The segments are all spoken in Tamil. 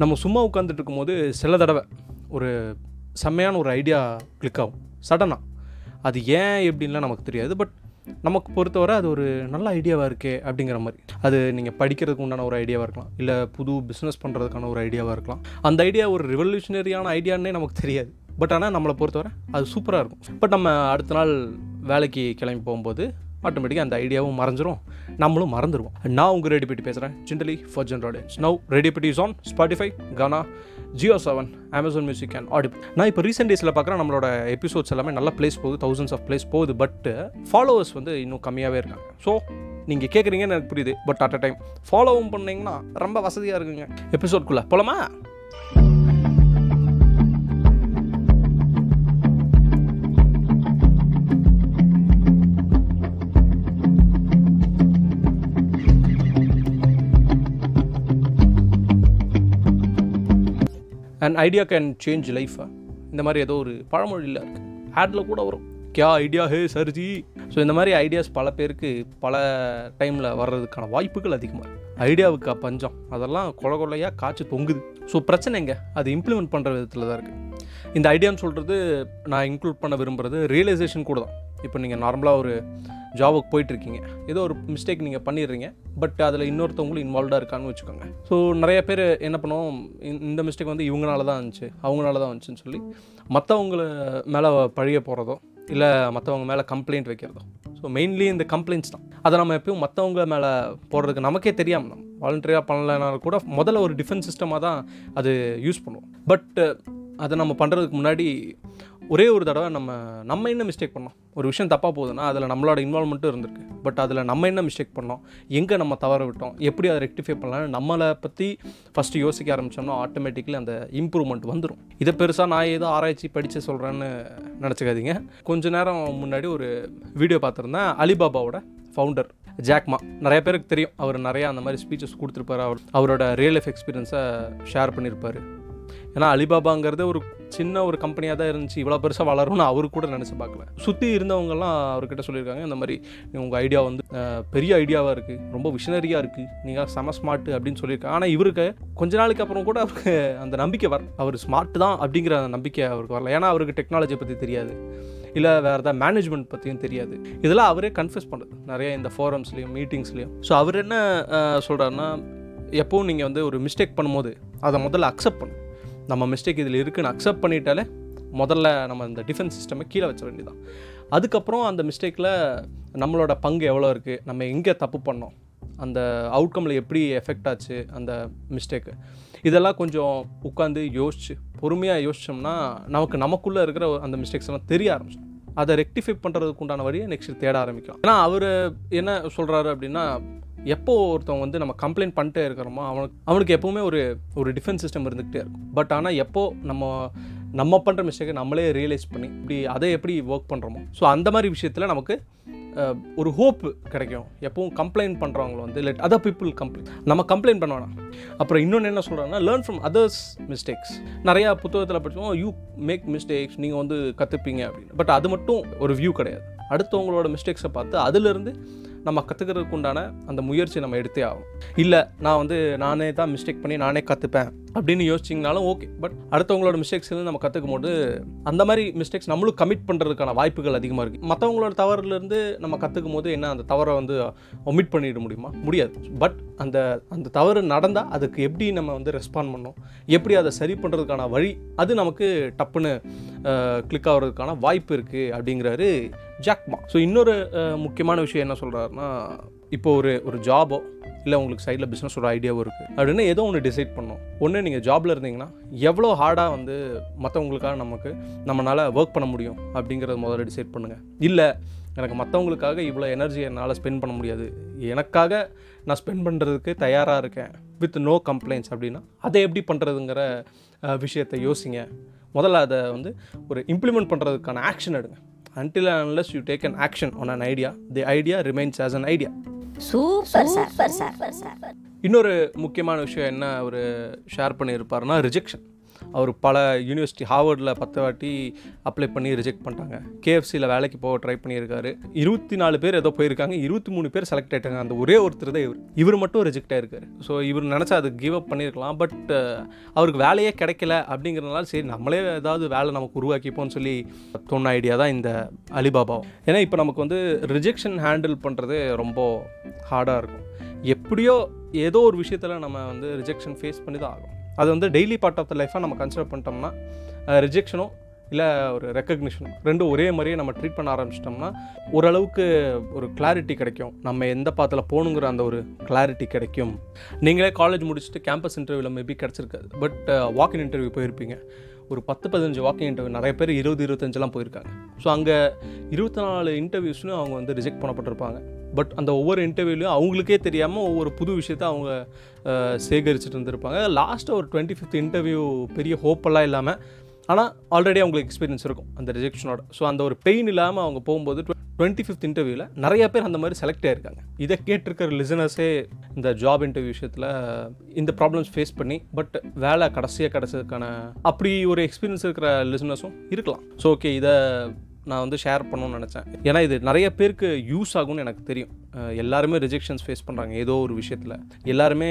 நம்ம சும்மா உட்காந்துட்டு இருக்கும்போது சில தடவை ஒரு செம்மையான ஒரு ஐடியா கிளிக் ஆகும். சடனாக அது ஏன் எப்படின்லாம் நமக்கு தெரியாது. பட் நமக்கு பொறுத்தவரை அது ஒரு நல்ல ஐடியாவாக இருக்கே அப்படிங்கிற மாதிரி. அது நீங்கள் படிக்கிறதுக்கு உண்டான ஒரு ஐடியாவாக இருக்கலாம். இல்லை புது பிஸ்னஸ் பண்ணுறதுக்கான ஒரு ஐடியாவாக இருக்கலாம். அந்த ஐடியா ஒரு ரெவல்யூஷனரியான ஐடியான்னே நமக்கு தெரியாது. பட் ஆனால் நம்மளை பொறுத்தவரை அது சூப்பராக இருக்கும். பட் நம்ம அடுத்த நாள் வேலைக்கு கிளம்பி போகும்போது ஆட்டோமேட்டிக்காக அந்த ஐடியாவும் மறைஞ்சிரும். நம்மளும் மறந்துடுவோம் நான் உங்கள் ரெடிபிட்டி பேசுகிறேன் gently for general audience now ரெடிபிட்டி is on Spotify Gaana Jio seven Amazon music and Audible நான் இப்போ ரீசெண்ட் டேஸில் பார்க்குறேன் நம்மளோட எபிசோட்ஸ் எல்லாமே நல்ல பிளேஸ் போகுது தௌசண்ட்ஸ் ஆஃப் பிளேஸ் போகுது பட் ஃபாலோவர்ஸ் வந்து இன்னும் கம்மியாகவே இருக்காங்க. ஸோ நீங்கள் கேட்குறீங்கன்னு எனக்கு புரியுது பட் அட் அ டைம் ஃபாலோவும் பண்ணிங்கன்னா ரொம்ப வசதியாக இருக்குங்க. எபிசோட்குள்ளே போலமா? And idea can change life இந்த மாதிரி ஏதோ ஒரு பழமொழியில் இருக்குது ஆடில் கூட வரும். கியா ஐடியா ஹே சர்ஜி ஸோ இந்த மாதிரி ஐடியாஸ் பல பேருக்கு பல டைமில் வர்றதுக்கான வாய்ப்புகள் அதிகமாக இருக்குது ஐடியாவுக்கு பஞ்சம். அதெல்லாம் கொலை கொலையாக காய்ச்சி தொங்குது. ஸோ பிரச்சனைங்க அது இம்ப்ளிமெண்ட் பண்ணுற விதத்தில் தான் இருக்குது இந்த ஐடியான்னு சொல்கிறது நான் இன்க்ளூட் பண்ண விரும்புகிறது ரியலைசேஷன் கூட தான். இப்போ நீங்கள் நார்மலாக ஒரு ஜாபுக்கு போயிட்டுருக்கீங்க. ஏதோ ஒரு மிஸ்டேக் நீங்கள் பண்ணிடுறீங்க. பட் அதில் இன்னொருத்தவங்களும் இன்வால்வ்டாக இருக்கான்னு வச்சுக்கோங்க. ஸோ நிறைய பேர் என்ன பண்ணுவோம் இந்த- இந்த மிஸ்டேக் வந்து இவங்களால தான் இருந்துச்சு அவங்களால தான் வந்துச்சுன்னு சொல்லி மற்றவங்கள மேலே பழிய போகிறதோ இல்லை மற்றவங்க மேலே கம்ப்ளைண்ட் வைக்கிறதோ. ஸோ மெயின்லி இந்த கம்ப்ளைண்ட்ஸ் தான். அதை நம்ம எப்பயும் மற்றவங்க மேலே போடுறதுக்கு நமக்கே தெரியாமல் நம்ம வாலண்டரியாக பண்ணலைனாலும் கூட முதல்ல ஒரு டிஃபென்ஸ் சிஸ்டமாக தான் அது யூஸ் பண்ணுவோம். பட் அதை நம்ம பண்ணுறதுக்கு முன்னாடி ஒரே ஒரு தடவை நம்ம நம்ம என்ன மிஸ்டேக் பண்ணோம்? ஒரு விஷயம் தப்பாக போகுதுன்னா அதில் நம்மளோட இன்வால்மெண்ட்டும் இருந்திருக்கு. பட் அதில் நம்ம என்ன மிஸ்டேக் பண்ணோம்? எங்கே நம்ம தவற விட்டோம்? எப்படி அதை ரெக்டிஃபை பண்ணலாம்னு நம்மளை பற்றி ஃபஸ்ட்டு யோசிக்க ஆரம்பிச்சோம்னா ஆட்டோமேட்டிக்கலி அந்த இம்ப்ரூவ்மெண்ட் வந்துடும் இதை பெருசாக நான் ஏதோ ஆராய்ச்சி படித்து சொல்கிறேன்னு நினச்சிக்காதீங்க. கொஞ்ச நேரம் முன்னாடி ஒரு வீடியோ பார்த்துருந்தேன். அலிபாபாவோட ஃபவுண்டர் ஜாக்மா நிறைய பேருக்கு தெரியும். அவர் நிறையா அந்த மாதிரி ஸ்பீச்சஸ் கொடுத்துருப்பாரு. அவர் அவரோட ரியல் லைஃப் எக்ஸ்பீரியன்ஸை ஷேர் பண்ணியிருப்பார் ஏன்னா அலிபாபாங்கிறது ஒரு சின்ன ஒரு கம்பெனியாக தான் இருந்துச்சு. இவ்வளோ பெருசாக வளரும்னு அவரு கூட நினச்சி பார்க்கல. சுற்றி இருந்தவங்கலாம் அவர்கிட்ட சொல்லியிருக்காங்க இந்த மாதிரி உங்கள் ஐடியா வந்து பெரிய ஐடியாவாக இருக்குது ரொம்ப விஷனரியாக இருக்குது நீங்கள் செம ஸ்மார்ட் அப்படின்னு சொல்லியிருக்காங்க. ஆனால் இவருக்கு கொஞ்ச நாளைக்கு அப்புறம் கூட அவருக்கு அந்த நம்பிக்கை வர அவர் ஸ்மார்ட் தான் அப்படிங்கிற அந்த நம்பிக்கை அவருக்கு வரல. ஏன்னா அவருக்கு டெக்னாலஜியை பற்றி தெரியாது. இல்லை வேறு ஏதாவது மேனேஜ்மெண்ட் பற்றியும் தெரியாது. இதெல்லாம் அவரே கன்ஃபியூஸ் பண்ணுறது நிறைய இந்த ஃபோரம்ஸ்லேயும் மீட்டிங்ஸ்லேயும் ஸோ அவர் என்ன சொல்கிறாருன்னா எப்போவும் நீங்கள் வந்து ஒரு மிஸ்டேக் பண்ணும்போது அதை முதல்ல அக்செப்ட் பண்ணு. நம்ம மிஸ்டேக் இதில் இருக்குதுன்னு அக்செப்ட் பண்ணிட்டாலே முதல்ல நம்ம இந்த டிஃபென்ஸ் சிஸ்டமை கீழே வச்ச வேண்டியதான் அதுக்கப்புறம் அந்த மிஸ்டேக்கில் நம்மளோட பங்கு எவ்வளோ இருக்குது நம்ம எங்கே தப்பு பண்ணோம் அந்த அவுட்கமில் எப்படி எஃபெக்ட் ஆச்சு அந்த மிஸ்டேக்கு இதெல்லாம் கொஞ்சம் உட்காந்து யோசிச்சு பொறுமையாக யோசிச்சோம்னா நமக்கு நமக்குள்ளே இருக்கிற அந்த மிஸ்டேக்ஸ் எல்லாம் தெரிய ஆரம்பிச்சிடும். அதை ரெக்டிஃபை பண்ணுறதுக்கு உண்டான வழியை நெக்ஸ்ட் தேட ஆரம்பிக்கும் ஏன்னா அவர் என்ன சொல்கிறாரு அப்படின்னா எப்போ ஒருத்தவங்க வந்து நம்ம கம்ப்ளைண்ட் பண்ணிட்டே இருக்கிறோமோ அவனுக்கு அவனுக்கு எப்போவுமே ஒரு ஒரு டிஃபென்ஸ் சிஸ்டம் இருந்துக்கிட்டே இருக்கும். பட் ஆனால் எப்போ நம்ம நம்ம பண்ணுற மிஸ்டேக்கை நம்மளே ரியலைஸ் பண்ணி இப்படி அதை எப்படி ஒர்க் பண்ணுறோமோ ஸோ அந்த மாதிரி விஷயத்தில் நமக்கு ஒரு ஹோப் கிடைக்கும். எப்பவும் கம்ப்ளைண்ட் பண்ணுறவங்கள வந்து லெட் அதர் பீப்புள் கம்ப்ளைண்ட் நம்ம கம்ப்ளைண்ட் பண்ண அப்புறம் இன்னொன்று என்ன சொல்கிறாங்கன்னா லேர்ன் ஃப்ரம் அதர்ஸ் மிஸ்டேக்ஸ் நிறையா புத்தகத்தில் படிச்சோம் யூ மேக் மிஸ்டேக்ஸ் நீங்கள் வந்து கற்றுப்பீங்க அப்படின்னு. பட் அது மட்டும் ஒரு வியூ கிடையாது. அடுத்தவங்களோட மிஸ்டேக்ஸை பார்த்து அதிலிருந்து நம்ம கற்றுக்கிறதுக்கு உண்டான அந்த முயற்சி நம்ம எடுத்தே ஆகும் இல்லை நான் வந்து நானே தான் மிஸ்டேக் பண்ணி நானே கற்றுப்பேன் அப்படின்னு யோசிச்சிங்கனாலும் ஓகே பட் அடுத்தவங்களோட மிஸ்டேக்ஸ்லேருந்து நம்ம கற்றுக்கும் போது அந்த மாதிரி மிஸ்டேக்ஸ் நம்மளும் கமிட் பண்ணுறதுக்கான வாய்ப்புகள் அதிகமாக இருக்குது மற்றவங்களோட தவறுலேருந்து நம்ம கற்றுக்கும் போது என்ன அந்த தவறை வந்து ஒமிட் பண்ணிட முடியுமா? முடியாது. பட் அந்த அந்த தவறு நடந்தால் அதுக்கு எப்படி நம்ம வந்து ரெஸ்பாண்ட் பண்ணோம் எப்படி அதை சரி பண்ணுறதுக்கான வழி? அது நமக்கு டப்புன்னு கிளிக் ஆகிறதுக்கான வாய்ப்பு இருக்குது அப்படிங்கிறாரு ஜாக்மா ஸோ இன்னொரு முக்கியமான விஷயம் என்ன சொல்கிறாருன்னா இப்போ ஒரு ஒரு ஜாபோ இல்லை உங்களுக்கு சைடில் பிஸ்னஸ் ஒரு ஐடியாவும் இருக்குது அப்படின்னு ஏதோ ஒன்று டிசைட் பண்ணோம் ஒன்று நீங்கள் ஜாபில் இருந்தீங்கன்னா எவ்வளோ ஹார்டாக வந்து மற்றவங்களுக்காக நமக்கு நம்மளால் ஒர்க் பண்ண முடியும் அப்படிங்கிறத முதல்ல டிசைட் பண்ணுங்கள் இல்லை எனக்கு மற்றவங்களுக்காக இவ்வளோ எனர்ஜி என்னால் ஸ்பெண்ட் பண்ண முடியாது. எனக்காக நான் ஸ்பெண்ட் பண்ணுறதுக்கு தயாராக இருக்கேன். வித் நோ கம்ப்ளைண்ட்ஸ் அப்படின்னா அதை எப்படி பண்ணுறதுங்கிற விஷயத்தை யோசிங்க. முதல்ல அதை வந்து ஒரு இம்ப்ளிமெண்ட் பண்ணுறதுக்கான ஆக்ஷன் எடுங்க. Until and unless you take an action on an idea the idea remains as an idea. Super sir இன்னொரு முக்கியமான விஷயம் என்ன அவர் ஷேர் பண்ணியிருப்பாருன்னா ரிஜெக்ஷன் அவர் பல யூனிவர்சிட்டி ஹார்வர்டில் பத்து வாட்டி அப்ளை பண்ணி ரிஜெக்ட் பண்ணிட்டாங்க. கேஎஃப்சியில் வேலைக்கு போக ட்ரை பண்ணியிருக்காரு. இருபத்தி நாலு பேர் ஏதோ போயிருக்காங்க. இருபத்தி மூணு பேர் செலக்ட் ஆகிட்டாங்க அந்த ஒரே ஒருத்தர் தான் இவர். இவர் மட்டும் ரிஜெக்ட் ஆகிருக்காரு ஸோ இவர் நினச்சா அது கிவ் அப் பண்ணியிருக்கலாம். பட் அவருக்கு வேலையே கிடைக்கல அப்படிங்கிறதுனால சரி நம்மளே ஏதாவது வேலை நமக்கு உருவாக்கிப்போம்னு சொல்லி தோண ஐடியா தான் இந்த அலிபாபா ஏன்னா இப்போ நமக்கு வந்து ரிஜெக்ஷன் ஹேண்டில் பண்ணுறது ரொம்ப ஹார்டாக இருக்கும். எப்படியோ ஏதோ ஒரு விஷயத்தில் நம்ம வந்து ரிஜெக்ஷன் ஃபேஸ் பண்ணி தான் ஆகும் அது வந்து டெய்லி பார்ட் ஆஃப் த லைஃபாக நம்ம கன்சிடர் பண்ணிட்டோம்னா ரிஜெக்ஷனும் இல்லை ஒரு ரெக்கக்னிஷனும் ரெண்டும் ஒரே மாதிரியே நம்ம ட்ரீட் பண்ண ஆரம்பிச்சிட்டோம்னா ஓரளவுக்கு ஒரு கிளாரிட்டி கிடைக்கும். நம்ம எந்த பாத்தில் போகணுங்கிற அந்த ஒரு கிளாரிட்டி கிடைக்கும். நீங்களே காலேஜ் முடிச்சுட்டு கேம்பஸ் இன்டர்வியூவில் மேபி கிடச்சிருக்காது. பட் வாக்கின் இன்டர்வியூ போயிருப்பீங்க. ஒரு பத்து பதினஞ்சு வாக்கிங் இன்டர்வியூ நிறைய பேர் இருபது இருபத்தஞ்செலாம் போயிருக்காங்க. ஸோ அங்கே இருபத்தி நாலு இன்டர்வியூஸ்லையும் அவங்க வந்து ரிஜெக்ட் பண்ணப்பட்டிருப்பாங்க. பட் அந்த ஒவ்வொரு இன்டர்வியூலையும் அவங்களுக்கே தெரியாமல் ஒவ்வொரு புது விஷயத்த அவங்க சேகரிச்சுட்டு இருந்திருப்பாங்க லாஸ்ட்டாக ஒரு டுவெண்ட்டி ஃபிஃப்த் இன்டர்வியூ பெரிய ஹோப்பெல்லாம் இல்லாமல் ஆனால் ஆல்ரெடி அவங்களுக்கு எக்ஸ்பீரியன்ஸ் இருக்கும் அந்த ரிஜெக்ஷனோட ஸோ அந்த ஒரு பெயின் இல்லாமல் அவங்க போகும்போது டுவெண்ட்டி ஃபிஃப்த் இன்டர்வியூவில் நிறைய பேர் அந்த மாதிரி செலக்ட் ஆகிருக்காங்க இதை கேட்டிருக்கிற லிசனர்ஸே இந்த ஜாப் இன்டர்வியூ விஷயத்தில் இந்த ப்ராப்ளம்ஸ் ஃபேஸ் பண்ணி பட் வேலை கடைசியாக கிடச்சதுக்கான அப்படி ஒரு எக்ஸ்பீரியன்ஸ் இருக்கிற லிசனர்ஸும் இருக்கலாம். ஸோ ஓகே இதை நான் வந்து ஷேர் பண்ணணும்னு நினச்சேன். ஏன்னா இது நிறைய பேருக்கு யூஸ் ஆகும்னு எனக்கு தெரியும். எல்லாருமே ரிஜெக்ஷன்ஸ் ஃபேஸ் பண்ணுறாங்க ஏதோ ஒரு விஷயத்தில். எல்லாருமே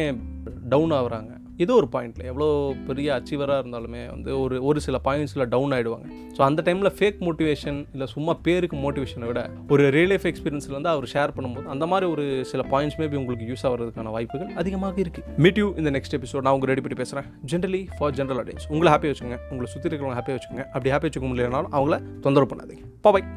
டவுன் ஆகுறாங்க. ஏதோ ஒரு பாயிண்ட்டில் எவ்வளோ பெரிய அச்சீவராக இருந்தாலுமே வந்து ஒரு ஒரு சில பாயிண்ட்ஸில் டவுன் ஆகிடுவாங்க ஸோ அந்த டைமில் ஃபேக் மோட்டிவேஷன் இல்லை சும்மா பேருக்கு மோட்டிவேஷனை விட ஒரு ரியல் லைஃப் எக்ஸ்பீரியன்ஸில் வந்து அவர் ஷேர் பண்ணும்போது அந்த மாதிரி ஒரு சில பாயிண்ட்ஸ் மேபி உங்களுக்கு யூஸ் ஆகிறதுக்கான வாய்ப்புகள் அதிகமாக இருக்குது மீட் யூ இந்த நெக்ஸ்ட் எபிசோட் நான் உங்கள் ரெடி பண்ணி பேசுகிறேன் ஜென்ரலி ஃபார் ஜென்ரல் ஆடியன்ஸ் உங்களை ஹாப்பி வச்சுங்க உங்களை சுற்றி இருக்கிறவங்க ஹாப்பி வச்சுங்க அப்படி ஹாப்பி வச்சுக்க முடியலனாலும் அவங்கள தொந்தரவு பண்ணாதீங்க. பாய்